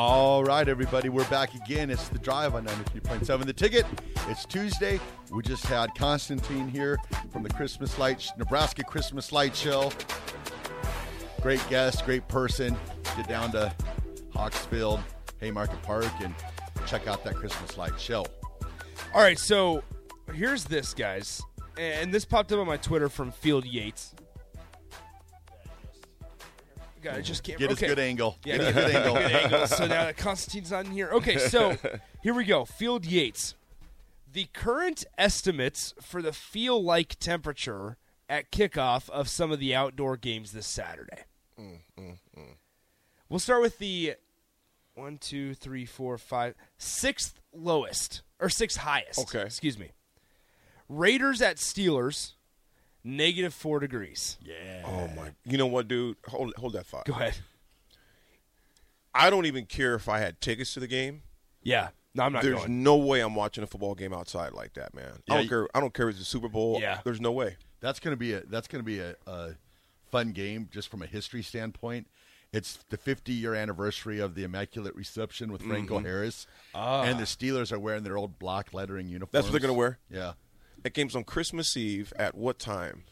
All right, everybody, we're back again. It's the drive on 93.7 The Ticket. It's Tuesday. We just had Constantine here from the Christmas Light, Nebraska Christmas Light Show. Great guest, great person. Get down to Hawks Field, Haymarket Park, and check out that Christmas Light Show. All right, so here's this, guys. And this popped up on my Twitter from Field Yates. God, I just can't Get okay. his good angle. Yeah, Get good angle. good angle. So now that Constantine's not in here. Okay, so here we go. Field Yates. The current estimates for the feel like temperature at kickoff of some of the outdoor games this Saturday. Mm, mm, mm. We'll start with the one, two, three, four, five, sixth lowest or sixth highest. Okay. Excuse me. Raiders at Steelers, negative four degrees. Yeah. Oh my! You know what, dude? Hold hold that thought. Go ahead. I don't even care if I had tickets to the game. Yeah. No, I'm not going. There's going. no way I'm watching a football game outside like that, man. Yeah, I don't you- care. I don't care if it's the Super Bowl. Yeah. There's no way. That's gonna be a that's gonna be a, a fun game just from a history standpoint. It's the 50 year anniversary of the Immaculate Reception with Franco mm-hmm. Harris, ah. and the Steelers are wearing their old block lettering uniforms. That's what they're gonna wear. Yeah, That game's on Christmas Eve at what time?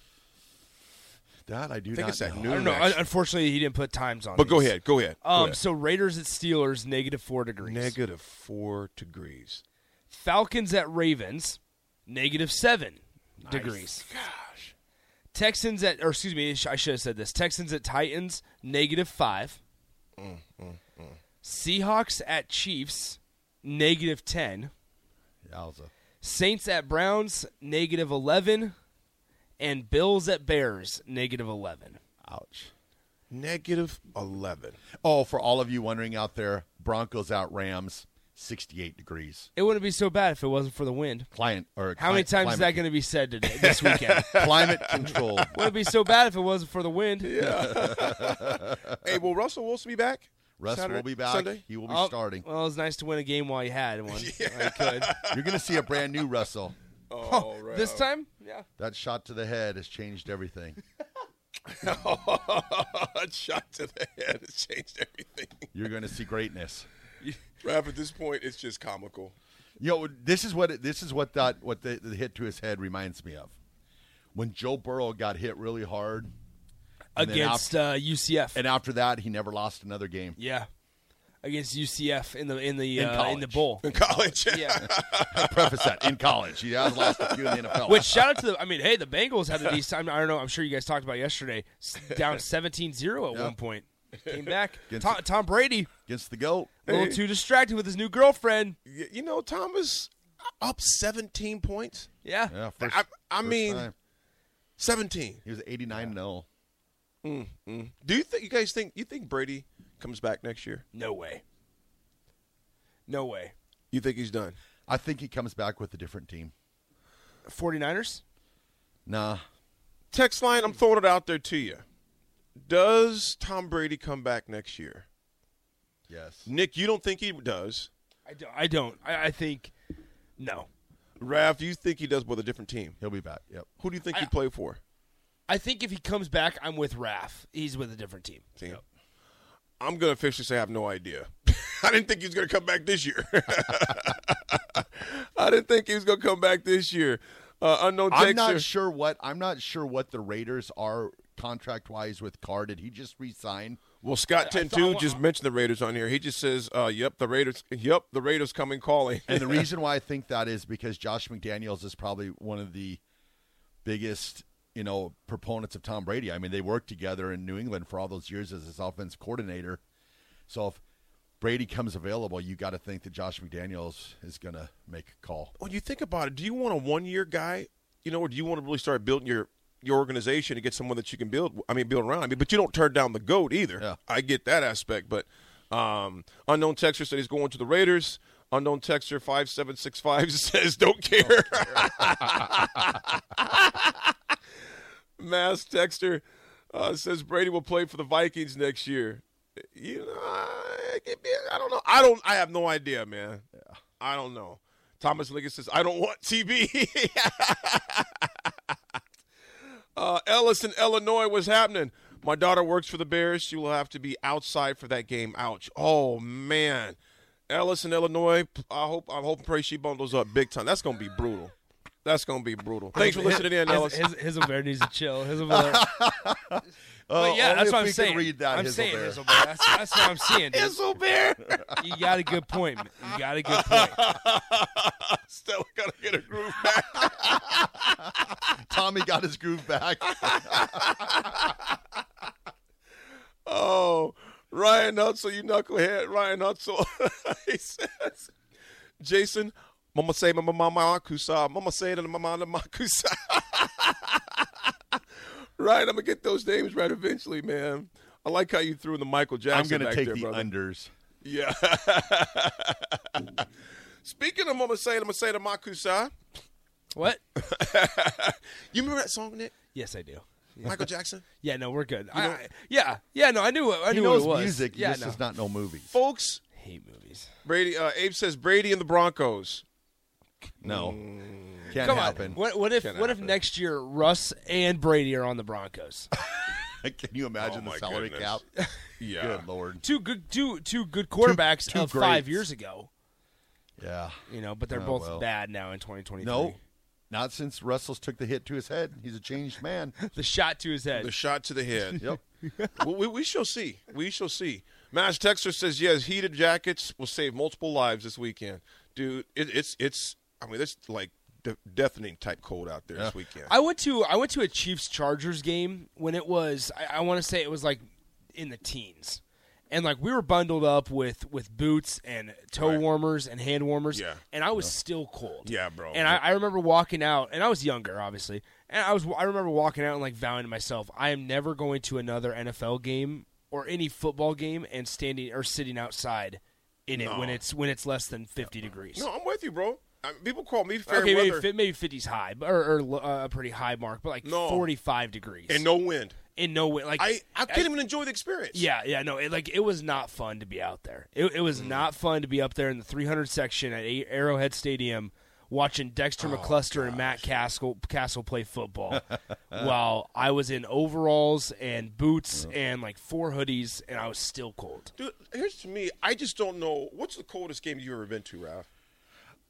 that I do I think not it's at know. noon. I don't know. actually. Unfortunately, he didn't put times on. But go ahead. Go ahead. Go Um, ahead. so Raiders at Steelers, negative four degrees. Negative four degrees. Falcons at Ravens, negative seven degrees. Gosh. Texans at, or excuse me, I should have said this. Texans at Titans, negative five. Mm, Seahawks at Chiefs, negative ten. Yowza. Saints at Browns, negative eleven, and Bills at Bears, negative eleven. Ouch. Negative eleven. Oh, for all of you wondering out there, Broncos out Rams, 68 degrees. It wouldn't be so bad if it wasn't for the wind. Client or How many times is that going to be said today this weekend? Climate control. Wouldn't be so bad if it wasn't for the wind. Yeah. hey, will Russell Wilson be back? Russ Saturday- will be back. Sunday? He will be Oh, starting. Well, it was nice to win a game while you had one. I could. You're going to see a brand new Russell. Oh, right. This time? Yeah. That shot to the head has changed everything. shot to the head has changed everything. You're going to see greatness. Raph, at this point, it's just comical. You know, this is what it, this is what that what the, the hit to his head reminds me of. When Joe Burrow got hit really hard, And then Against uh, UCF. and after that, he never lost another game. yeah. Against UCF in the in the In uh, in the bowl. In college. Yeah. Preface that in college, he has lost a few in the NFL. Which shout out to the I mean, hey, the Bengals had a decent I don't know, I'm sure you guys talked about yesterday. Down 17-0 at Yeah. one point. Came back. Against- Tom, Tom Brady, against the goat, a little too distracted with his new girlfriend. Y- You know, Thomas up 17 points. Yeah. yeah, first, I, I first mean, time. 17. he was 89 0. Mm, mm. Do you think you guys think you think Brady comes back next year? No way. No way. You think he's done? I think he comes back with a different team. 49ers? Nah, Text line, I'm throwing it out there to you. Does Tom Brady come back next year? yes. Nick, you don't think he does. I don't. I, don't. I, I think no. Raph, you think he does with a different team? He'll be back. Yep. Who do you think I- he'd play for? I think if he comes back, I'm with Raf. He's with a different team. Team. I'm going to officially say I have no idea. I didn't think he was going to come back this year. I didn't think he was going to come back this year. Uh, unknown I'm not sure what I'm not sure what the Raiders are contract wise with Carr? Did he just resign? Well, Scott Ten thought- I Two wa- just mentioned the Raiders on here. He just says, uh, "Yep, the Raiders. Yep, the Raiders coming calling." And the reason why I think that is because Josh McDaniels is probably one of the biggest, you know, proponents of Tom Brady. I mean, they worked together in New England for all those years as his offense coordinator. So if Brady comes available, you got to think that Josh McDaniels is going to make a call. when you think about it, do you want a one year guy, you know, or do you want to really start building your your organization to get someone that you can build? I mean, build around. I mean, but you don't turn down the goat either. Yeah. I get that aspect, but um, unknown texter said he's going to the Raiders. Unknown texter five seven six five says don't care. Mass texter uh, says Brady will play for the Vikings next year. You know, I, I don't know. I don't. I have no idea, man. I don't know. Thomas Liggett says, I don't want TV. uh, Ellis in Illinois, what's happening? My daughter works for the Bears. She will have to be outside for that game. Ouch. Oh, man. Ellis in Illinois, I hope, I hope and pray she bundles up big time. That's going to be brutal. That's going to be brutal. Thanks for listening in, Ellis. His, his, Hizzlebear needs to chill. Hizzlebear. Uh, but yeah, that's what I'm saying. read that, I'm saying. Hizzlebear. That's, that's what I'm seeing. dude. You got a good point. man. You got a good point. Still got to get a groove back. Tommy got his groove back. Oh, Ryan Hutzel, you knucklehead. Ryan Hutzel. he says, Jason, Mama say mama mama kusa. Mama say to mama mama kusa. right, I'm gonna get those names right eventually, man. I like how you threw in the Michael Jackson. I'm going to back take there, the brother. unders. Yeah. Speaking of Mama say to mama say to makusa, What? you remember that song, Nick? Yes, I do. Michael Jackson. Yeah, no, we're good. I, I- yeah, yeah, no, I knew. I He knew knows what it was. music. He Yeah, just no. does not know movies. Folks, hate movies. Brady. Uh, Abe says Brady and the Broncos. No, Mm. can't Come happen. on. What, what if Can't what if happen. next year Russ and Brady are on the Broncos? Can you imagine Oh, the my salary goodness. cap? Yeah. Good lord. two good two two good quarterbacks two of five greats. years ago. Yeah. You know, but they're Oh, both well. bad now in 2023. No, not since Russell's took the hit to his head. He's a changed man. the shot to his head. The shot to the head. Yep. we, we, we shall see. We shall see. Mash Texter says yes. Heated jackets will save multiple lives this weekend, dude. It, it's it's. I mean, it's like de- deafening type cold out there this weekend. I went to I went to a Chiefs Chargers game when it was I, I want to say it was like in the teens, and like we were bundled up with with boots and toe Right. warmers and hand warmers, Yeah. and I was still cold. Yeah, bro. And I, I remember walking out, and I was younger, obviously, and I was I remember walking out and like vowing to myself, I am never going to another NFL game or any football game and standing or sitting outside in it when it's when it's less than fifty degrees. no, I'm with you, bro. I mean, people call me fair okay, maybe, weather fi- maybe 50's high, but- or, or uh, a pretty high mark, but like No. 45 degrees and no wind. in no way. Like I I can't even enjoy the experience. yeah, yeah, no, it, like it was not fun to be out there. It, it was not fun to be up there in the 300 section at Arrowhead Stadium watching Dexter McCluster and Matt Cassel Cassel play football, while I was in overalls and boots and like four hoodies, and I was still cold. Dude, here's to me. I just don't know what's the coldest game you've ever been to, Ralph.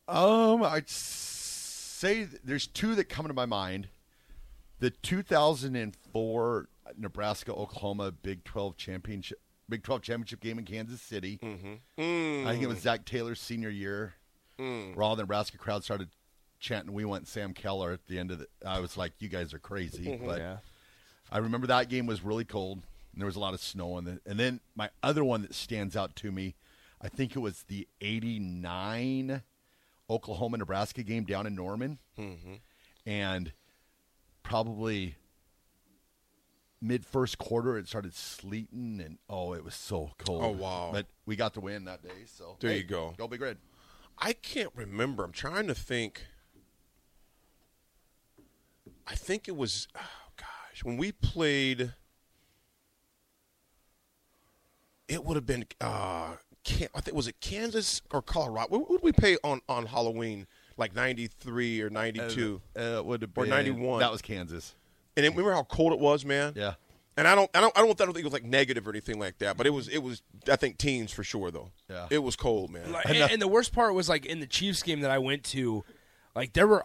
Um, I'd say there's two that come to my mind. The 2004 Nebraska Oklahoma Big 12 championship Big 12 championship game in Kansas City. Mm-hmm. I think it was Zac Taylor's senior year. Where all the Nebraska crowd started chanting, "We want Sam Keller." At the end of the, I was like, "You guys are crazy." But Yeah. I remember that game was really cold, and there was a lot of snow. And, the, and then my other one that stands out to me, I think it was the '89 Oklahoma Nebraska game down in Norman, and probably mid first quarter it started sleeting, and oh, it was so cold. Oh, wow. But we got the win that day, so There hey, you go. Go Big Red. I can't remember. I'm trying to think. I think it was, oh gosh, when we played. It would have been, uh, I think was it Kansas or Colorado? What would we pay on on Halloween? Like '93 or '92? Uh, it would have Or 91. That was Kansas. and then remember how cold it was, man. Yeah. And I don't, I don't, I don't, I don't think it was like negative or anything like that. But it was, it was. I think teens for sure though. Yeah. It was cold, man. Like, and, and the worst part was like in the Chiefs game that I went to, like there were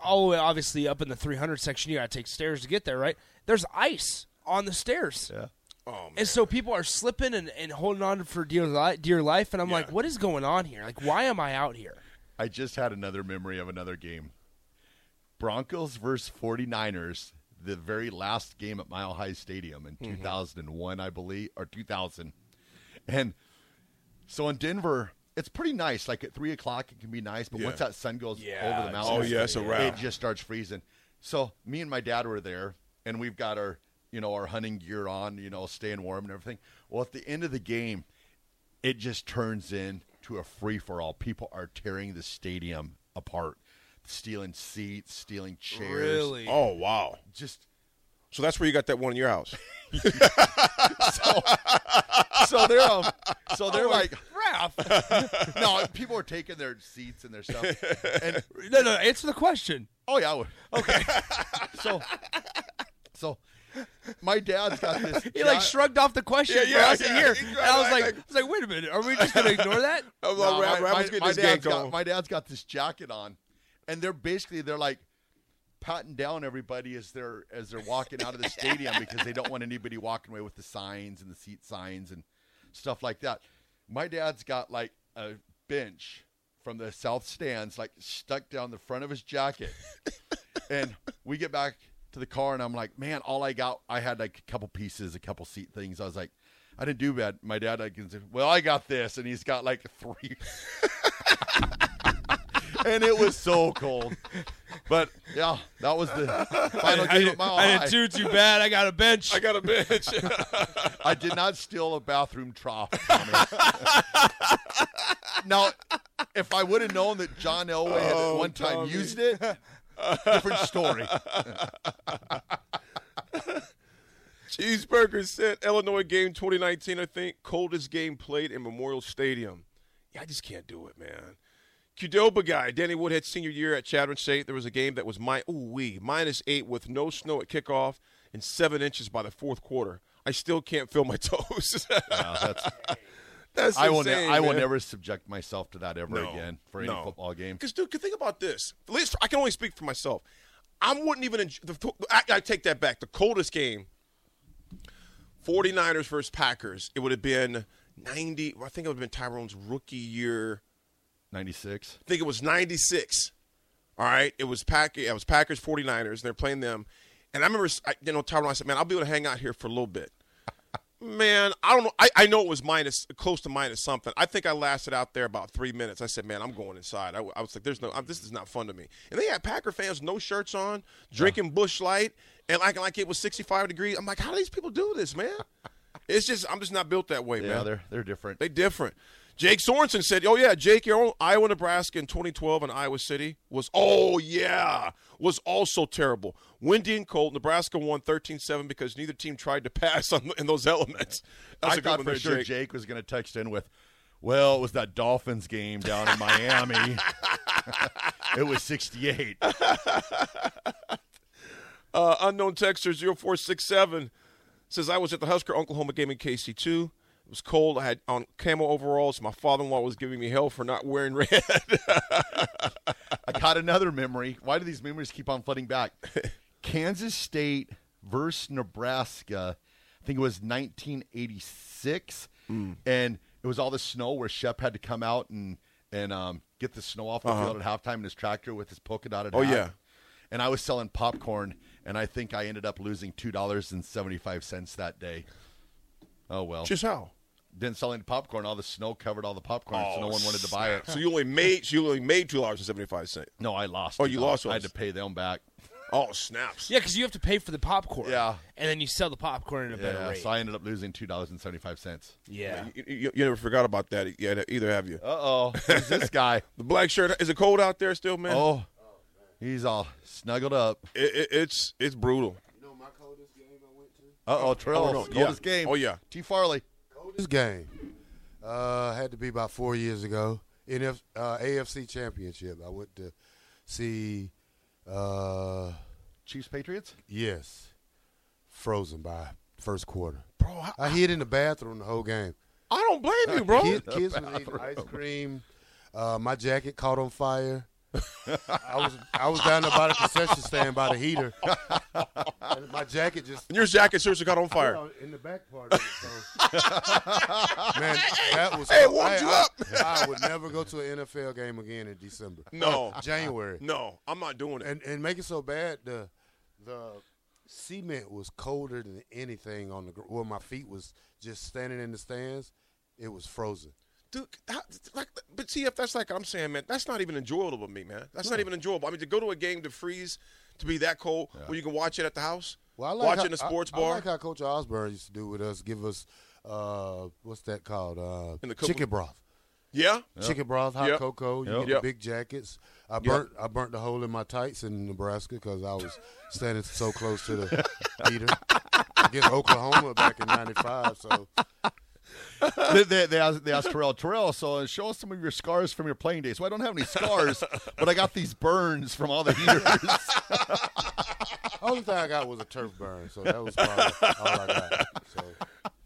all the way obviously up in the 300 section. You got to take stairs to get there, right? There's ice on the stairs. Yeah. Oh man. And so people are slipping and, and holding on for dear, li- dear life. And I'm like, what is going on here? Like, why am I out here? I just had another memory of another game. Broncos versus 49ers, the very last game at Mile High Stadium in mm-hmm. 2001, I believe, or 2000. And so in Denver, it's pretty nice. Like at 3 o'clock, it can be nice, but Yeah. once that sun goes Yeah, over the mountains, Oh, yeah, it's a wrap. it just starts freezing. So me and my dad were there, and we've got our, you know, our hunting gear on, you know, staying warm and everything. Well, at the end of the game, it just turns into a free for all. People are tearing the stadium apart, stealing seats, stealing chairs. Really? oh wow. Just So that's where you got that one in your house. so they're um, so they're like Raph. no, people are taking their seats and their stuff. And no, no, answer the question. oh yeah, okay. so so my dad's got this. He like shrugged off the question Yeah, for us to yeah. hear. He And I was like- like, I was like, wait a minute, are we just gonna ignore that? I was No, like, my, my- my his dad's gank got my dad's got this jacket on, and they're basically they're like patting down everybody as they're as they're walking out of the stadium because they don't want anybody walking away with the signs and the seat signs and stuff like that. My dad's got like a bench from the south stands like stuck down the front of his jacket, and we get back to the car and I'm like, man, all I got, I had like a couple pieces, a couple seat things. I was like. I didn't do bad. My dad, I can say, well, I got this, and he's got like three and it was so cold. But yeah, that was the final I, game did, at Mile I didn't do too bad. I got a bench. I got a bench. I did not steal a bathroom trough. Tommy. now, if I would have known that John Elway had Oh, at one time Tommy. used it, different story. Cheeseburger said Illinois game 2019, I think, coldest game played in Memorial Stadium. Yeah, I just can't do it, man. Qdoba guy, Danny Woodhead senior year at Chadron State. There was a game that was my ooh wee minus eight with no snow at kickoff and seven inches by the fourth quarter. I still can't feel my toes. Yeah, that's, That's I will. Ne- I will man. never subject myself to that ever No, again for any no. football game. Because, dude, think about this. At least I can only speak for myself. I wouldn't even. Enjoy, the, I, I take that back. The coldest game, 49ers versus Packers. It would have been 90. I think it would have been Tyrone's rookie year. Ninety six. I think it was 96. All right. It was Pack. It was Packers 49ers. And they're playing them. And I remember, I- you know, Tyrone. I said, "Man, I'll be able to hang out here for a little bit." Man, I don't know. I, I know it was minus, close to minus something. I think I lasted out there about three minutes. I said, "Man, I'm going inside." I, I was like, "There's no, I'm, this is not fun to me." And they had Packer fans, no shirts on, drinking Busch Light, and like like it was 65 degrees. I'm like, "How do these people do this, man?" It's just, I'm just not built that way, Yeah, man. they're they're different. They different. Jake Sorensen said, "Oh yeah, Jake, your own Iowa, Nebraska in 2012 in Iowa City was oh yeah was also terrible. Windy and cold. Nebraska won 13-7 because neither team tried to pass on in those elements. That's I thought for there, sure Jake. Jake. was going to text in with, "Well, it was that Dolphins game down in Miami. it was 68." Uh, unknown texter 0467 says I was at the Husker Oklahoma game in KC2. It was cold. I had on camo overalls. My father-in-law was giving me hell for not wearing red. I got another memory. Why do these memories keep on flooding back? Kansas State versus Nebraska. I think it was 1986, Mm. and it was all the snow where Shep had to come out and and um, get the snow off the field at halftime in his tractor with his polka dotted. Uh-huh. Oh, hat. yeah. And I was selling popcorn, and I think I ended up losing two dollars and seventy five cents that day. Oh well, Just how? Didn't sell any popcorn. All the snow covered all the popcorn, so no one wanted to buy it. So you only made so you only made two dollars and seventy five cents. No, I lost. Oh, you $2. lost I had to pay them back. Oh snaps! Yeah, because you have to pay for the popcorn. Yeah. and then you sell the popcorn at a better rate. so I ended up losing two dollars and seventy five cents. yeah. You, you, you never forgot about that yet, either have you? Uh oh, who's this guy? The black shirt is it cold out there still, man? Oh, he's all snuggled up. It, it, it's it's brutal. You know my coldest game I went to. Uh oh, Trail, Oh, no, coldest yeah. game. Oh, yeah. T Farley. Coldest game uh, had to be about four years ago. NF, uh, AFC Championship. I went to see, uh, Chiefs Patriots. yes, frozen by first quarter. Bro, I, I hid in the bathroom the whole game. I don't blame you, bro. Kid, kids were eating ice cream. Uh, my jacket caught on fire. I was I was down there by the concession stand by the heater. and my jacket just And your jacket seriously got on fire. you know, in the back part of it. So. Man, that was. Hey, it warmed I, you I- up. I would never go to an NFL game again in December. No. January. No, I'm not doing it. And and make it so bad the the cement was colder than anything on the where my feet was just standing in the stands. It was frozen. Dude, how, like, but see if that's like I'm saying, man, that's not even enjoyable to me, man. That's not even enjoyable. I mean, to go to a game to freeze, to be that cold, where you can watch it at the house, Well, I like watch how, a sports I, bar. I like how Coach Osborne used to do with us. Give us uh, what's that called? Uh, In the couple- chicken broth. yeah, Chicken broth, hot Yep. cocoa. You Yep. get the big jackets. I burnt I burnt the hole in my tights in Nebraska because I was standing so close to the heater against Oklahoma back in '95. So they, they, they, asked, they asked Terrell, Terrell, so show us some of your scars from your playing days. So I don't have any scars, but I got these burns from all the heaters. only thing I got was a turf burn. So that was probably all I got. So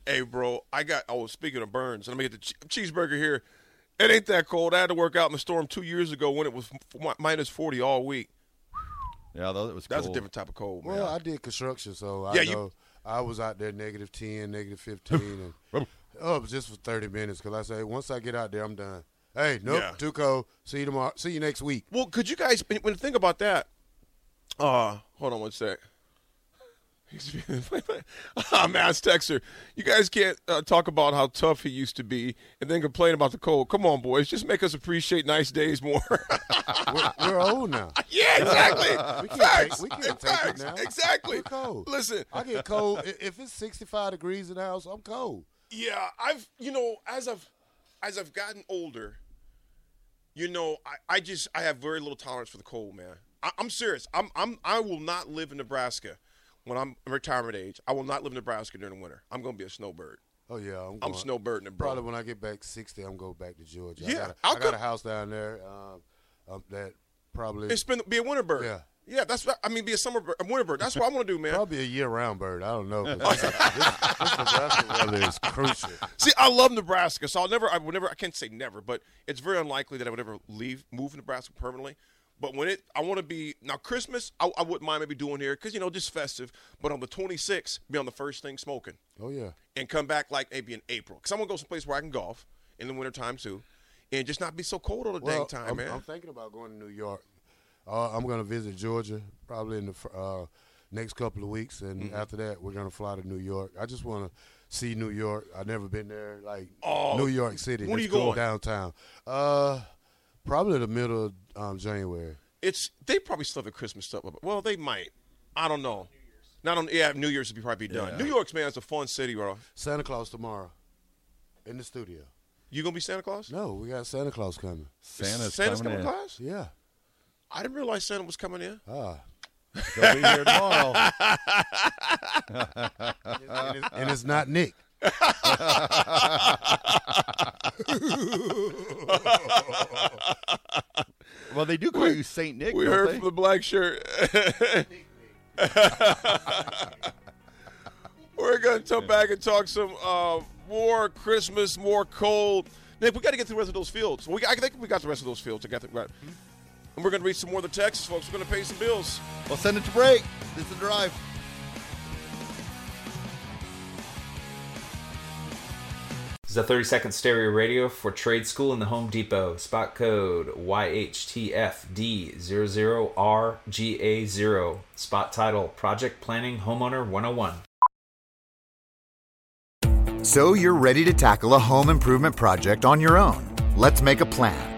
Hey, bro, I got. Oh, speaking of burns, let me get the che- cheeseburger here. It ain't that cold. I had to work out in the storm two years ago when it was f- minus forty all week. yeah, that was That's cold. a different type of cold, man. well, I did construction, so I Yeah, you- I was out there negative ten, negative fifteen, and oh, just for thirty minutes. Because I say once I get out there, I'm done. Hey, nope, Yeah. too cold. See you tomorrow. See you next week. Well, could you guys, when think about that, uh, hold on one sec. ah, Mass Texter, you guys can't uh, talk about how tough he used to be and then complain about the cold. Come on, boys, just make us appreciate nice days more. We're, we're old now. yeah, exactly. We can't Facts. take, we can't take it now. Exactly. We're cold. Listen, I get cold if it's 65 degrees in the house. I'm cold. Yeah, I've you know as I've as I've gotten older, you know, I, I just I have very little tolerance for the cold, man. I, I'm serious. I'm I'm I will not live in Nebraska when I'm retirement age. I will not live in Nebraska during the winter. I'm gonna be a snowbird. Oh yeah, I'm. I'm snowbirding it, bro. Probably when I get back 60, I'm going back to Georgia. Yeah, I got a, I got a house down there. Um, um, that probably and spend be a winter bird. Yeah. Yeah. That's what I mean. Be a summer bird, a winter bird. That's what I want to do, man. probably a year-round bird. I don't know. this, this, this Nebraska weather is crucial. See, I love Nebraska, so I'll never, I would never, I can't say never, but it's very unlikely that I would ever leave, move Nebraska permanently. But when it, I want to be now Christmas. I, I wouldn't mind maybe doing here because you know just festive. But on the 26th, be on the first thing smoking Oh yeah. and come back like maybe in April because I want to go someplace where I can golf in the wintertime too, and just not be so cold all the Well, dang time, I'm, man. I'm thinking about going to New York. Uh, I'm going to visit Georgia probably in the uh, next couple of weeks, and Mm-hmm. after that, we're going to fly to New York. I just want to see New York. I've never been there, like Oh, New York City. when are you go going? downtown? Uh, probably the middle of um, January. it's they probably still have the Christmas stuff. up. Well, they might. I don't know. Not on. Yeah, New Year's would be probably be done. New York's man, it's a fun city, bro. Santa Claus tomorrow in the studio. You gonna be Santa Claus? No, we got Santa Claus coming. Santa's, Santa's coming coming, in. class? Yeah. I didn't realize Santa was coming in. Ah. He'll be here tomorrow. and, it's, and it's not Nick. well, they do call you Saint Nick. We don't heard they? from the black shirt. We're gonna come back and talk some uh, more Christmas, more cold. Nick, we got to get through the rest of those fields. We, I think we got the rest of those fields. I got the, right. And we're gonna read some more of the texts, folks. We're gonna pay some bills. We'll send it to break. This is the drive. This is a 30 second stereo radio for trade school in the Home Depot. Spot code YHTFD00RGA0. Spot title Project Planning Homeowner 101. So you're ready to tackle a home improvement project on your own. Let's make a plan.